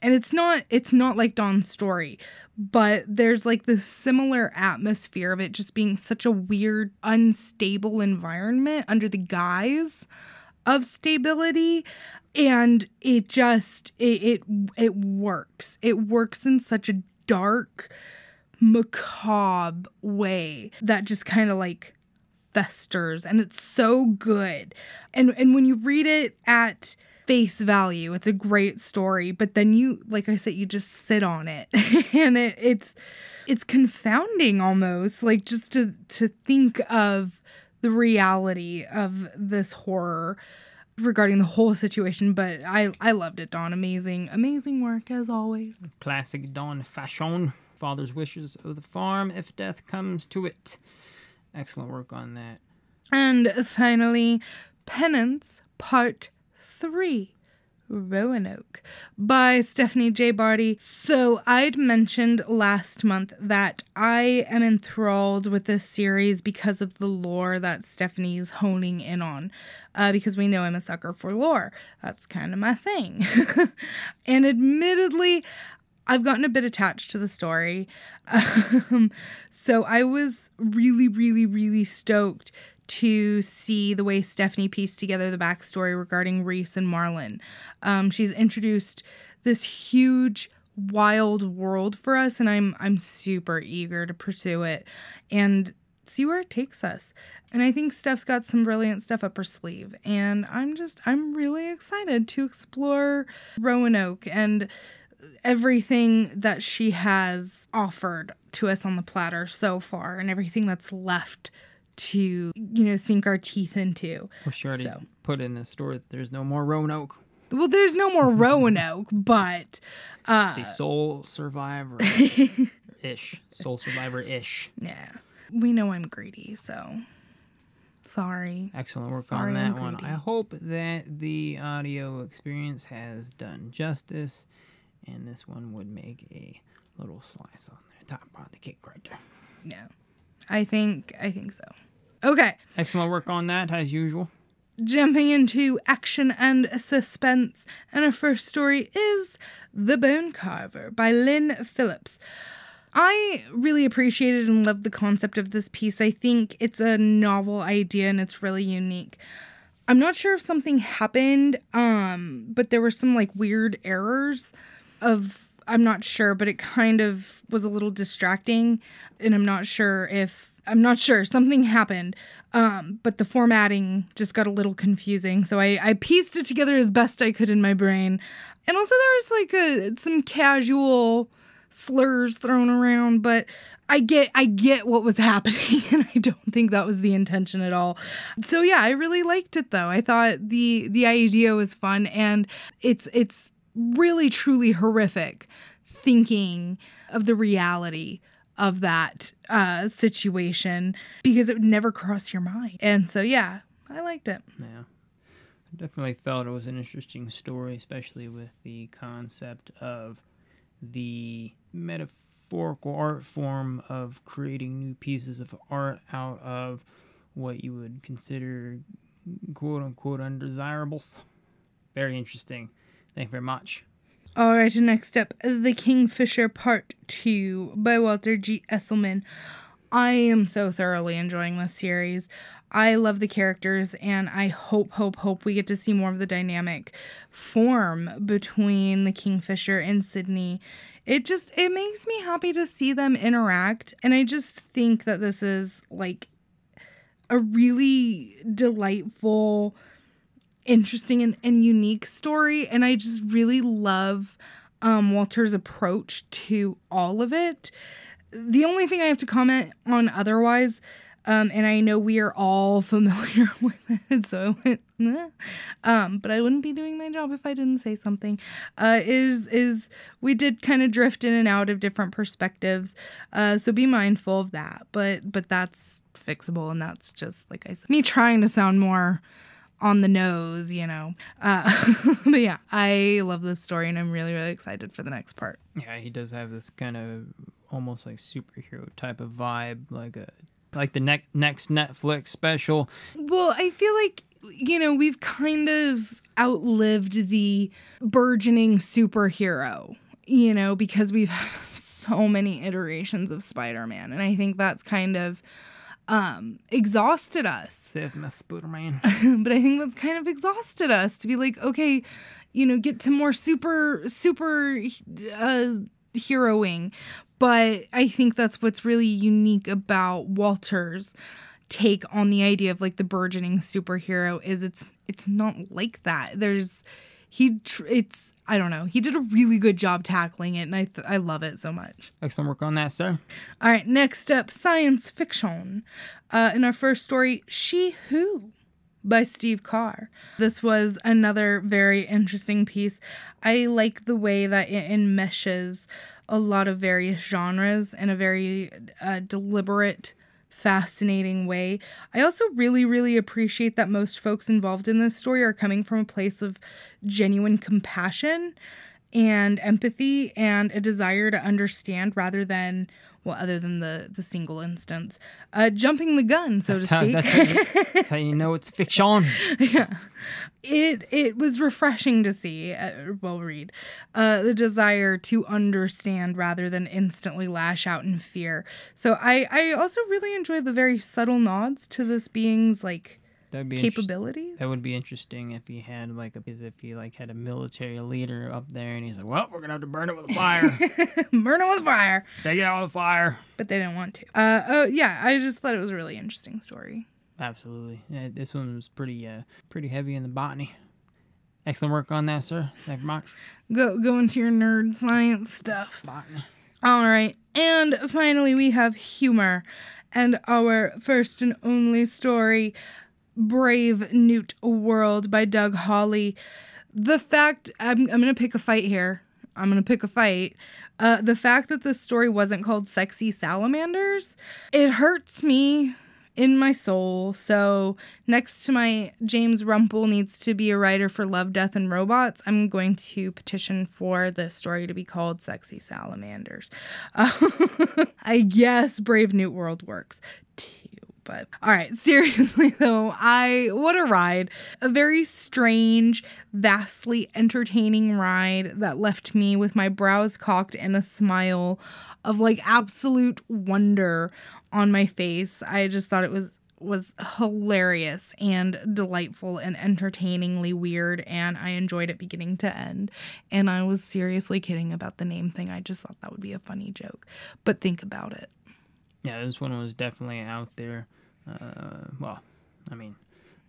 And it's not it's not like Dawn's story, but there's like this similar atmosphere of it just being such a weird, unstable environment under the guise of stability and it just it it, it works. It works in such a dark macabre way that just kind of like festers and it's so good. And and when you read it at face value, it's a great story, but then you like I said you just sit on it <laughs> and it it's it's confounding almost like just to to think of the reality of this horror regarding the whole situation, but I I loved it, Dawn. Amazing, amazing work as always. Classic Dawn fashion. Father's wishes of the farm if death comes to it. Excellent work on that. And finally, Penance Part 3. Roanoke by Stephanie J. Barty. So, I'd mentioned last month that I am enthralled with this series because of the lore that Stephanie's honing in on. Uh, because we know I'm a sucker for lore. That's kind of my thing. <laughs> and admittedly, I've gotten a bit attached to the story. <laughs> Um, so I was really, really, really stoked to see the way Stephanie pieced together the backstory regarding Reese and Marlon. Um, she's introduced this huge wild world for us and I'm I'm super eager to pursue it and see where it takes us. And I think Steph's got some brilliant stuff up her sleeve and I'm just I'm really excited to explore Roanoke and everything that she has offered to us on the platter so far and everything that's left to, you know, sink our teeth into. Well, she already So- put in the store that there's no more Roanoke. Well, there's no more Roanoke, <laughs> but uh The soul survivor <laughs> ish. Soul survivor ish. yeah. We know I'm greedy, so sorry. Excellent work Sorry, on that one. I hope that the audio experience has done justice, and this one would make a little slice on the top of the cake right there. Yeah. I think I think so. Okay. Excellent work on that, as usual. Jumping into action and suspense, and our first story is The Bone Carver by Lynn Phillips. I really appreciated and loved the concept of this piece. I think it's a novel idea and it's really unique. I'm not sure if something happened, um, but there were some like weird errors of I'm not sure, but it kind of was a little distracting, and I'm not sure if I'm not sure something happened. Um, but the formatting just got a little confusing, so I I pieced it together as best I could in my brain, and also there was like a some casual slurs thrown around, but I get I get what was <laughs> happening and I don't think that was the intention at all. So yeah, I really liked it though. I thought the the idea was fun and it's it's really truly horrific thinking of the reality of that uh situation because it would never cross your mind. And so yeah, I liked it. Yeah. I definitely felt it was an interesting story, especially with the concept of the metaphorical art form of creating new pieces of art out of what you would consider quote unquote undesirables. Very interesting. Thank you very much. All right, next up, The Kingfisher Part 2 by Walter G. Esselman. I am so thoroughly enjoying this series. I love the characters, and I hope, hope, hope we get to see more of the dynamic form between the Kingfisher and Sydney. It just it makes me happy to see them interact, and I just think that this is like a really delightful interesting and, and unique story and i just really love um, walter's approach to all of it. The only thing i have to comment on otherwise um, and i know we are all <laughs> familiar with it so I went, um, but i wouldn't be doing my job if i didn't say something. Uh, is is we did kind of drift in and out of different perspectives uh, so be mindful of that but but that's fixable and that's just like i said me trying to sound more on the nose, you know. Uh, <laughs> but yeah, I love this story and I'm really, really excited for the next part. Yeah, he does have this kind of almost like superhero type of vibe, like a like the next next Netflix special. Well, I feel like, you know, we've kind of outlived the burgeoning superhero, you know, because we've had <laughs> so many iterations of Spider Man. And I think that's kind of um exhausted us Sith Spider-Man. <laughs> but I think that's kind of exhausted us to be like, okay, you know, get to more super, super uh, heroing. But I think that's what's really unique about Walter's take on the idea of like the burgeoning superhero is it's it's not like that. There's he tr- it's I don't know. He did a really good job tackling it and I th- I love it so much. Excellent work on that, sir. All right, next up, science fiction. Uh, in our first story, She Who by Steve Carr. This was another very interesting piece. I like the way that it enmeshes a lot of various genres in a very uh, deliberate, fascinating way. I also really, really appreciate that most folks involved in this story are coming from a place of genuine compassion and empathy and a desire to understand rather than well other than the the single instance. Uh jumping the gun so That's to how, speak that's, how you, that's how you know it's fiction. <laughs> it it was refreshing to see uh, well read uh the desire to understand rather than instantly lash out in fear. So i i also really enjoyed the very subtle nods to this being's like That'd be capabilities That would be interesting if he had like a, as if he like had a military leader up there and he's like, well, we're gonna have to burn it with a fire. <laughs> burn it with a fire Take it out with a fire. but they didn't want to uh oh yeah i just thought it was a really interesting story Absolutely. Yeah, this one was pretty uh pretty heavy in the botany. Excellent work on that, sir. Thank you much. Go go into your nerd science stuff. Botany. All right. And finally, we have humor. And our first and only story Brave Newt World by Doug Hawley. The fact, I'm, I'm going to pick a fight here. I'm going to pick a fight. Uh, the fact that this story wasn't called Sexy Salamanders, it hurts me in my soul. So, next to my James Rumple needs to be a writer for Love, Death, and Robots, I'm going to petition for the story to be called Sexy Salamanders. Uh, <laughs> I guess Brave New World works. But all right, <laughs> seriously though, I what a ride. A very strange, vastly entertaining ride that left me with my brows cocked and a smile of like absolute wonder on my face. I just thought it was was hilarious and delightful and entertainingly weird and I enjoyed it beginning to end. And I was seriously kidding about the name thing. I just thought that would be a funny joke. But think about it. Yeah, this one was definitely out there. Uh, well, I mean,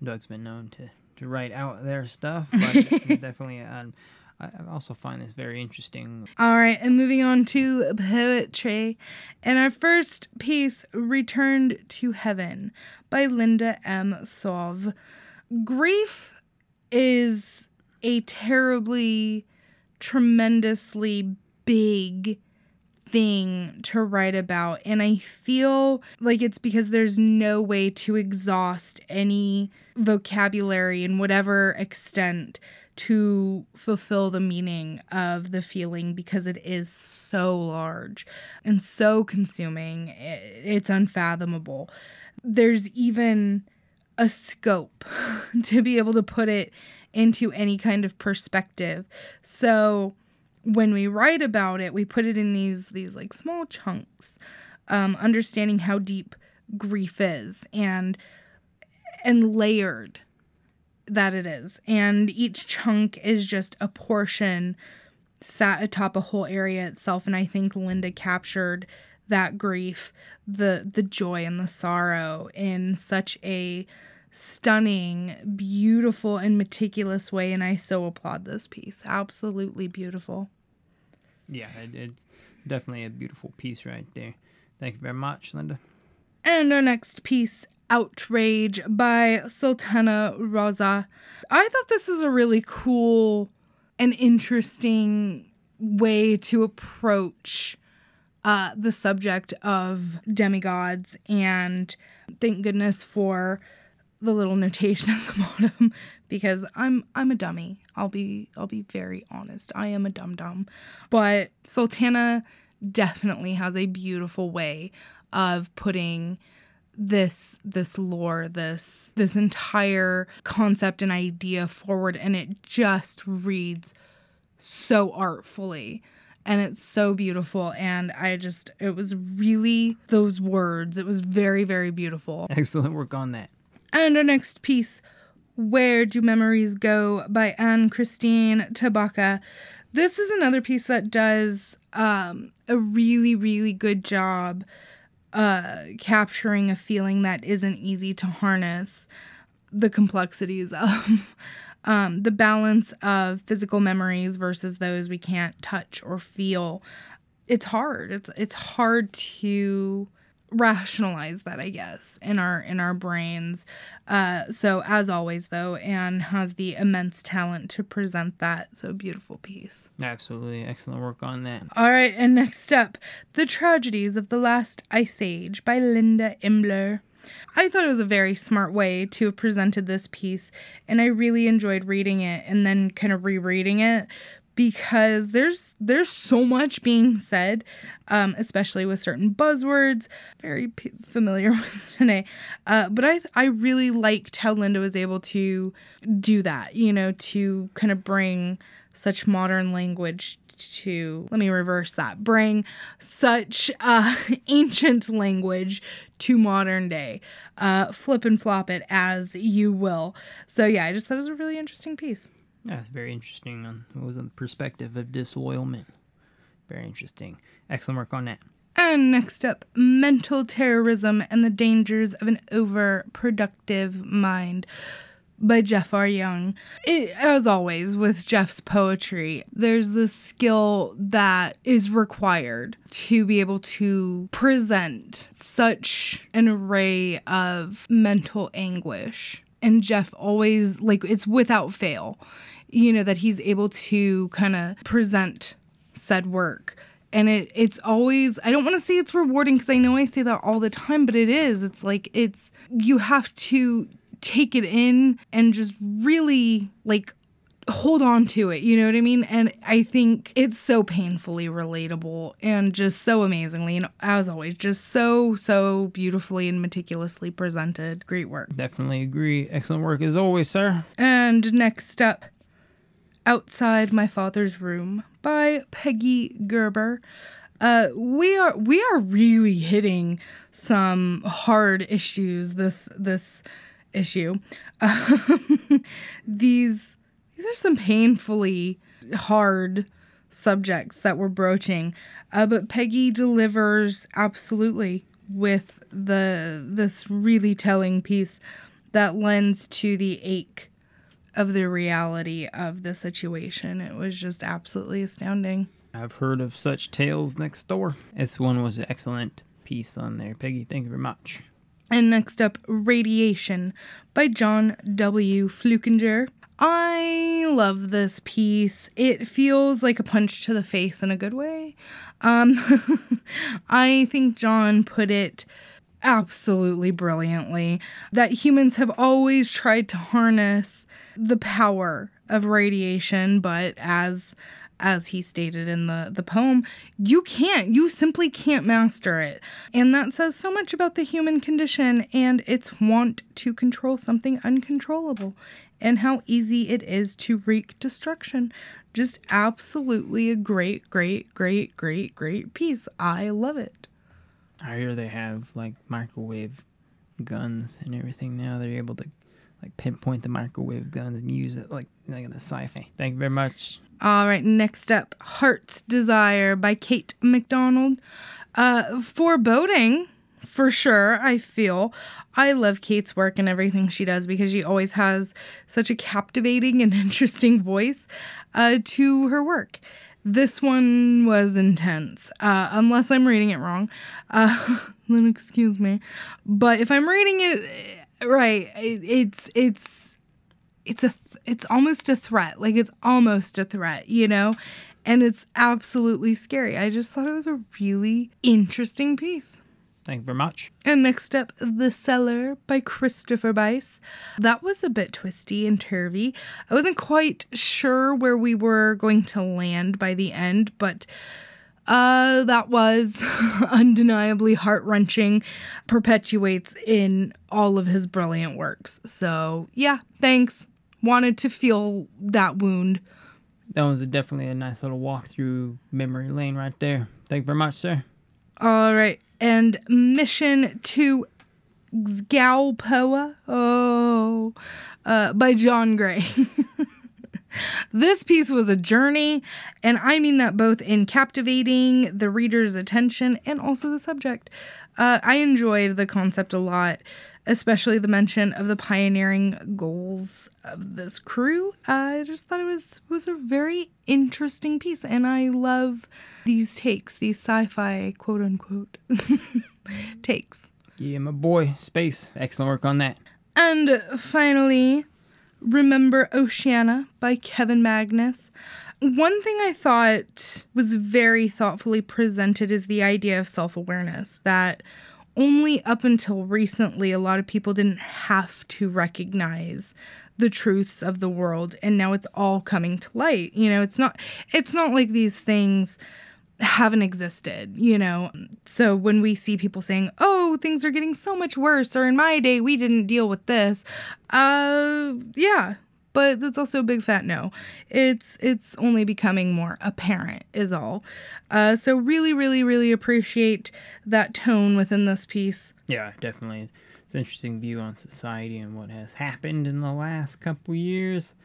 Doug's been known to, to write out their stuff, but <laughs> definitely, um, I also find this very interesting. All right, and moving on to poetry. And our first piece, Returned to Heaven by Linda M. Sov. Grief is a terribly, tremendously big thing to write about. And I feel like it's because there's no way to exhaust any vocabulary in whatever extent to fulfill the meaning of the feeling because it is so large and so consuming. It's unfathomable. There's even a scope <laughs> to be able to put it into any kind of perspective. So, when we write about it, we put it in these these like small chunks, um, understanding how deep grief is and and layered that it is. And each chunk is just a portion sat atop a whole area itself. And I think Linda captured that grief, the the joy and the sorrow in such a stunning, beautiful, and meticulous way. And I so applaud this piece. Absolutely beautiful. Yeah, it, it's definitely a beautiful piece right there. Thank you very much, Linda. And our next piece, Outrage by Sultana Raza. I thought this was a really cool and interesting way to approach uh, the subject of demigods, and thank goodness for the little notation <laughs> at the bottom because I'm I'm a dummy. I'll be I'll be very honest. I am a dum dum. But Sultana definitely has a beautiful way of putting this this lore, this this entire concept and idea forward and it just reads so artfully and it's so beautiful and i just it was really those words it was very very beautiful excellent work on that and our next piece, Where Do Memories Go by Anne Christine Tabaka. This is another piece that does um, a really, really good job uh, capturing a feeling that isn't easy to harness the complexities of <laughs> um, the balance of physical memories versus those we can't touch or feel. It's hard. It's it's hard to rationalize that i guess in our in our brains. Uh so as always though anne has the immense talent to present that. So beautiful piece. Absolutely. Excellent work on that. All right and next up the tragedies of the last ice age by linda imler. I thought it was a very smart way to have presented this piece, and I really enjoyed reading it and then kind of rereading it because there's there's so much being said, um, especially with certain buzzwords. Very p- familiar <laughs> with today, uh, but I I really liked how Linda was able to do that. You know, to kind of bring such modern language to let me reverse that bring such uh, <laughs> ancient language to modern day uh, flip and flop it as you will so yeah i just thought it was a really interesting piece that's very interesting. On what was the perspective of disloyalment? Very interesting. Excellent work on that. And next up, mental terrorism and the dangers of an overproductive mind. by Jeff R. Young. It, as always, with Jeff's poetry, there's this skill that is required to be able to present such an array of mental anguish. And Jeff always, like, it's without fail, you know, that he's able to kind of present said work and it it's always I don't want to say it's rewarding because I know I say that all the time, but it is. It's like it's you have to take it in and just really like hold on to it, you know what I mean? And I think it's so painfully relatable and just so amazingly and as always just so so beautifully and meticulously presented. Great work. Definitely agree. Excellent work as always, sir. And next up Outside My Father's Room by Peggy Gerber. Uh, we are we are really hitting some hard issues this this issue. Um, <laughs> these these are some painfully hard subjects that we're broaching, uh, but Peggy delivers absolutely with the this really telling piece that lends to the ache of the reality of the situation. It was just absolutely astounding. I've heard of such tales next door. This one was an excellent piece on there. Peggy, thank you very much. And next up, Radiation by John W. Flukinger. I love this piece. It feels like a punch to the face in a good way. Um, <laughs> I think John put it absolutely brilliantly that humans have always tried to harness the power of radiation, but as as he stated in the, the poem, you can't. You simply can't master it. And that says so much about the human condition and its want to control something uncontrollable and how easy it is to wreak destruction. Just absolutely a great, great, great, great, great piece. I love it. I hear they have like microwave guns and everything now. They're able to like pinpoint the microwave guns and use it like like in the sci-fi. Thank you very much. All right, next up, Heart's Desire by Kate McDonald. Uh, foreboding, for sure, I feel. I love Kate's work and everything she does because she always has such a captivating and <laughs> interesting voice uh, to her work. This one was intense, uh, unless I'm reading it wrong. Uh, <laughs> then excuse me. But if I'm reading it right, it, it's it's it's a th- it's almost a threat. Like it's almost a threat, you know? And it's absolutely scary. I just thought it was a really interesting piece. Thank you very much. And next up, The Cellar by Christopher Bice. That was a bit twisty and turvy. I wasn't quite sure where we were going to land by the end, but uh, that was <laughs> undeniably heart wrenching, perpetuates in all of his brilliant works. So, yeah, thanks. Wanted to feel that wound. That was a definitely a nice little walk through memory lane right there. Thank you very much, sir. All right. And Mission to Xgalpoa. Oh, uh, by John Grey. <laughs> this piece was a journey, and I mean that both in captivating the reader's attention and also the subject. Uh, I enjoyed the concept a lot, especially the mention of the pioneering goals of this crew. Uh, I just thought it was was a very interesting piece, and I love these takes, these sci-fi quote unquote <laughs> takes. Yeah, my boy, Space. Excellent work on that. And finally, Remember Oceana by Kevin Magnus. One thing I thought was very thoughtfully presented is the idea of self awareness that only up until recently, a lot of people didn't have to recognize the truths of the world and now it's all coming to light you know it's not it's not like these things haven't existed, you know. So when we see people saying, "Oh, things are getting so much worse," or "In my day, we didn't deal with this," uh, yeah, but that's also a big fat no. It's it's only becoming more apparent, is all. Uh, so really, really, really appreciate that tone within this piece. Yeah, definitely. It's an interesting view on society and what has happened in the last couple years.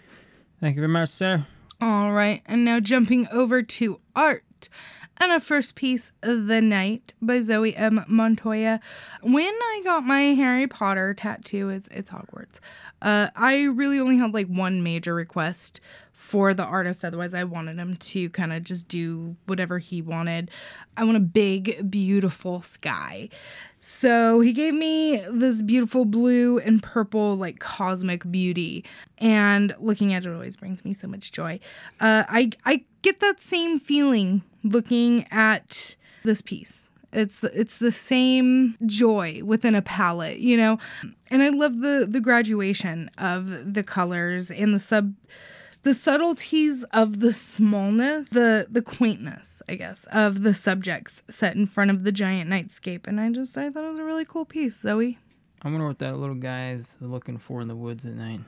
Thank you very much, sir. All right, and now jumping over to art And a first piece, The Night by Zoe M. Montoya. When I got my Harry Potter tattoo, it's, it's Hogwarts. Uh, I really only had like one major request for the artist. Otherwise, I wanted him to kind of just do whatever he wanted. I want a big, beautiful sky. So he gave me this beautiful blue and purple, like cosmic beauty. And looking at it always brings me so much joy. Uh, I, I get that same feeling looking at this piece. It's the, it's the same joy within a palette, you know. And I love the the graduation of the colors and the sub the subtleties of the smallness, the the quaintness, I guess, of the subjects set in front of the giant nightscape. And I just I thought it was a really cool piece, Zoe. I wonder what that little guy is looking for in the woods at night.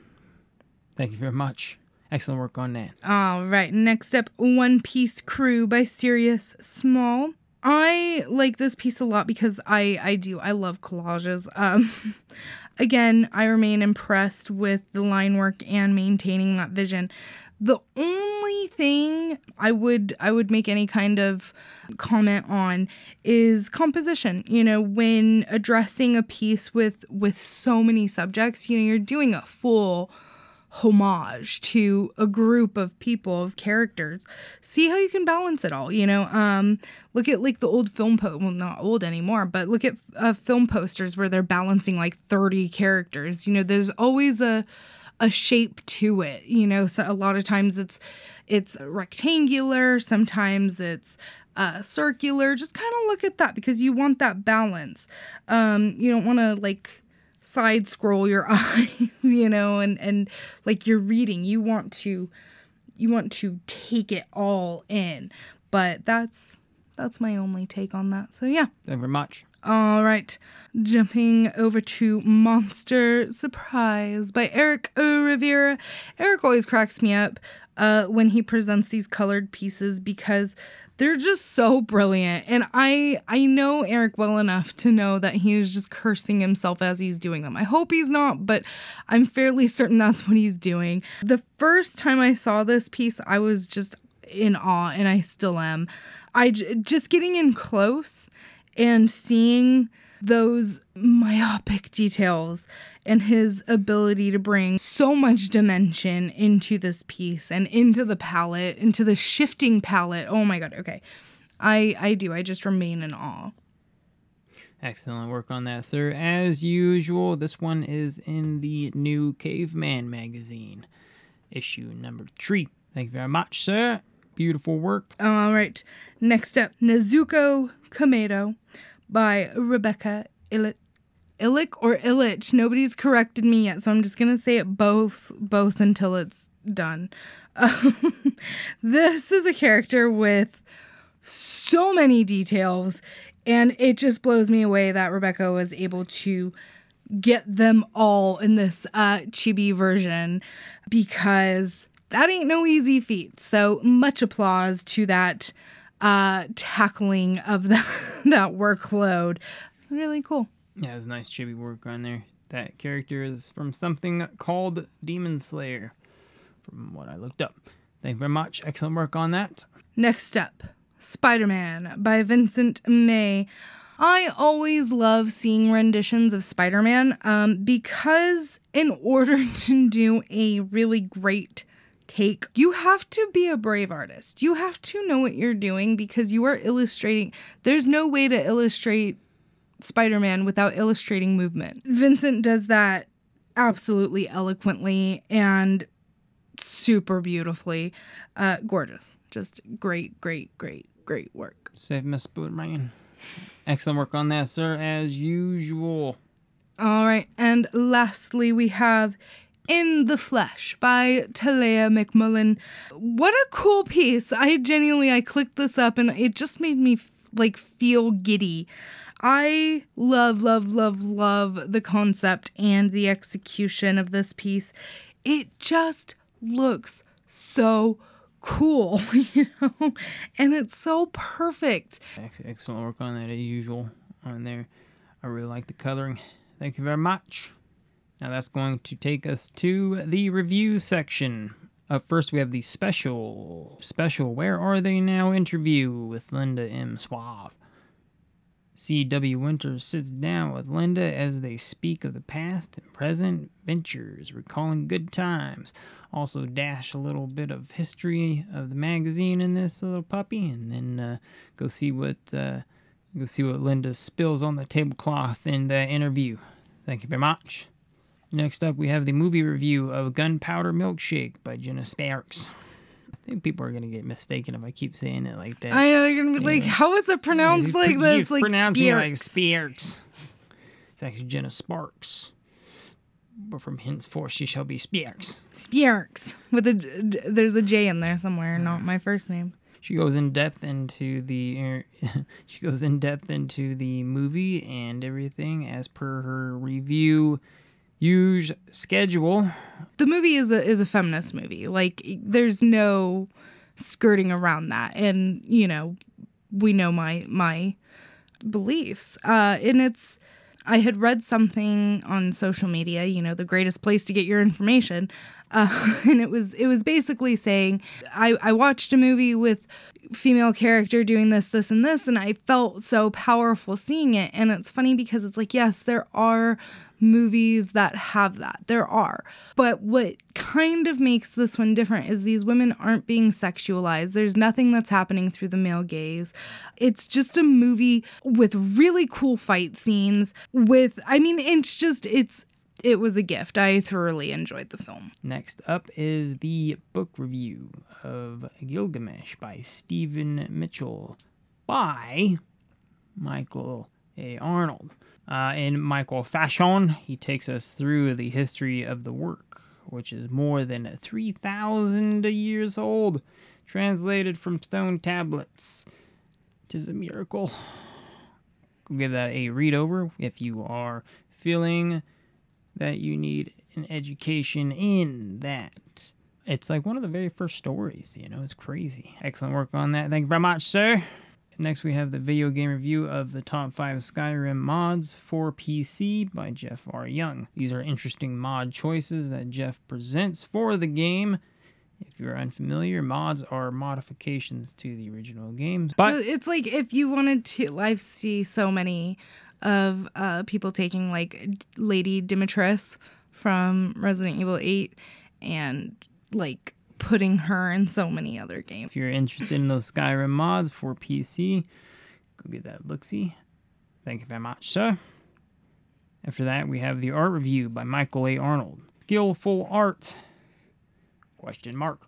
Thank you very much. Excellent work on that. All right, next up, One Piece Crew by Sirius Small. I like this piece a lot because I I do I love collages. Um <laughs> again, I remain impressed with the line work and maintaining that vision. The only thing I would I would make any kind of comment on is composition. You know, when addressing a piece with with so many subjects, you know, you're doing a full homage to a group of people of characters. See how you can balance it all you know? Um look at like the old film po well not old anymore but look at uh, film posters where they're balancing like 30 characters. You know there's always a a shape to it you know? So a lot of times it's it's rectangular sometimes it's uh, circular. Just kind of look at that because you want that balance. Um you don't want to like side scroll your <laughs> eyes, you know, and and like you're reading, you want to you want to take it all in. But that's that's my only take on that. So yeah. Thank you very much. All right. Jumping over to Monster Surprise by Eric O. Rivera. Eric always cracks me up uh, when he presents these colored pieces because they're just so brilliant. And I I know Eric well enough to know that he is just cursing himself as he's doing them. I hope he's not, but I'm fairly <laughs> certain that's what he's doing. The first time I saw this piece, I was just in awe and I still am. I just getting in close and seeing those myopic details and his ability to bring so much dimension into this piece and into the palette, into the shifting palette. Oh my god, okay. I I do. I just remain in awe. Excellent work on that, sir. As usual, this one is in the new Caveman magazine, issue number three. Thank you very much, sir. Beautiful work. All right. Next up, Nezuko Kamado by Rebecca Illich. Illich or Illich. Nobody's corrected me yet, so I'm just gonna say it both both until it's done. Um, <laughs> this is a character with so many details, and it just blows me away that Rebecca was able to get them all in this uh, chibi version because that ain't no easy feat. So much applause to that uh, tackling of that <laughs> that workload. Really cool. Yeah, it was nice chibi work on there. That character is from something called Demon Slayer, from what I looked up. Thank you very much. Excellent work on that. Next up, Spider Man by Vincent May. I always love seeing renditions of Spider Man um, because, in <laughs> order to do a really great take. You have to be a brave artist. You have to know what you're doing because you are illustrating. There's no way to illustrate Spider Man without illustrating movement. Vincent does that absolutely eloquently and super beautifully. Uh, gorgeous. Just great, great, great, great work. Save Miss Boomerang. Excellent work on that, sir, as usual. All right. And lastly, we have in the Flesh by Talea McMullen. What a cool piece. I genuinely I clicked this up and it just made me like feel giddy. I love love love love the concept and the execution of this piece. It just looks so cool, <laughs> you know? And it's so perfect. Excellent work on that as usual on there. I really like the coloring. Thank you very much. Now that's going to take us to the review section Up first, we have the special, special Where Are They Now interview with Linda M. Suave. C.W. Winters sits down with Linda as they speak of the past and present ventures, recalling good times. Also, dash a little bit of history of the magazine in this little puppy, and then uh, go see what uh, go see what Linda spills on the tablecloth in the interview. Thank you very much. Next up, we have the movie review of Gunpowder Milkshake by Jenna Sparks. I think people are gonna get mistaken if I keep saying it like that. I know they're gonna be like, how is it pronounced like this? Like pronouncing it like. Sparks. It's actually Jenna Sparks. But from henceforth she shall be Sparks. Spearks with a there's a J in there somewhere, not my first name. She goes in depth into the <laughs> she goes in depth into the movie and everything as per her review use schedule. The movie is a is a feminist movie. Like there's no skirting around that, and you know we know my my beliefs. Uh, and it's I had read something on social media. You know, the greatest place to get your information. Uh, <laughs> and it was it was basically saying I, I watched a movie with female character doing this this and this and i felt so powerful seeing it and it's funny because it's like yes there are movies that have that there are but what kind of makes this one different is these women aren't being sexualized there's nothing that's happening through the male gaze it's just a movie with really cool fight scenes with i mean it's just it's it was a gift. I thoroughly enjoyed the film. Next up is the book review of Gilgamesh by Stephen Mitchell by Michael A. Arnold. Uh, in Michael fashion, he takes us through the history of the work, which is more than 3,000 years old, translated from stone tablets. Tis a miracle. Go give that a read over if you are feeling that you need an education in that. It's like one of the very first stories, you know, it's crazy. Excellent work on that. Thank you very much, sir. Next, we have the video game review of the top five Skyrim mods for PC by Jeff R. Young. These are interesting mod choices that Jeff presents for the game. If you're unfamiliar, mods are modifications to the original games. But it's like if you wanted to, I see so many of uh, people taking like Lady Dimitrescu from Resident Evil 8 and like putting her in so many other games. If you're interested in those Skyrim mods for PC, go get that look see. Thank you very much, sir. After that, we have the art review by Michael A. Arnold. Skillful art? Question mark.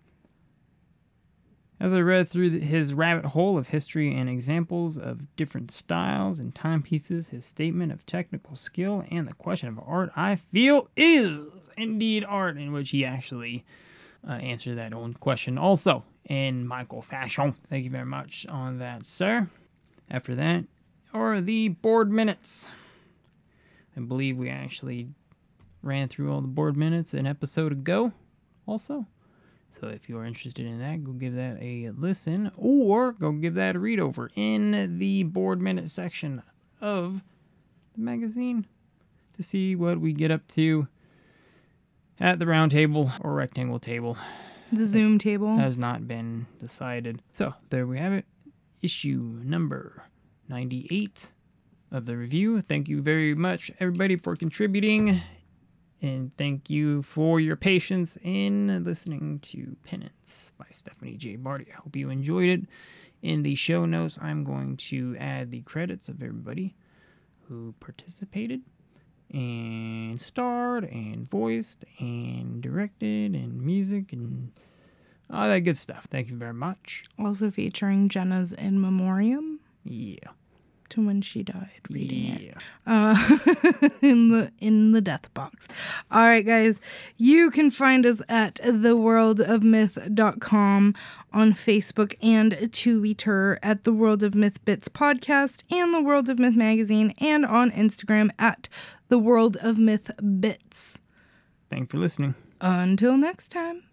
As I read through his rabbit hole of history and examples of different styles and timepieces, his statement of technical skill and the question of art, I feel is indeed art, in which he actually uh, answered that own question also in Michael fashion. Thank you very much on that, sir. After that, or the board minutes. I believe we actually ran through all the board minutes an episode ago, also. So if you're interested in that, go give that a listen or go give that a read over in the board minute section of the magazine to see what we get up to at the round table or rectangle table. The Zoom table has not been decided. So there we have it. Issue number 98 of the review. Thank you very much, everybody, for contributing and thank you for your patience in listening to Penance by Stephanie J. Barty. I hope you enjoyed it. In the show notes, I'm going to add the credits of everybody who participated and starred and voiced and directed and music and all that good stuff. Thank you very much. Also featuring Jenna's In Memoriam. Yeah to when she died reading yeah. it uh, <laughs> in the in the death box. All right guys. You can find us at theworldofmyth.com on facebook and twitter at the world of myth bits podcast and the world of myth magazine and on instagram at the world of myth bits. Thanks for listening. Until next time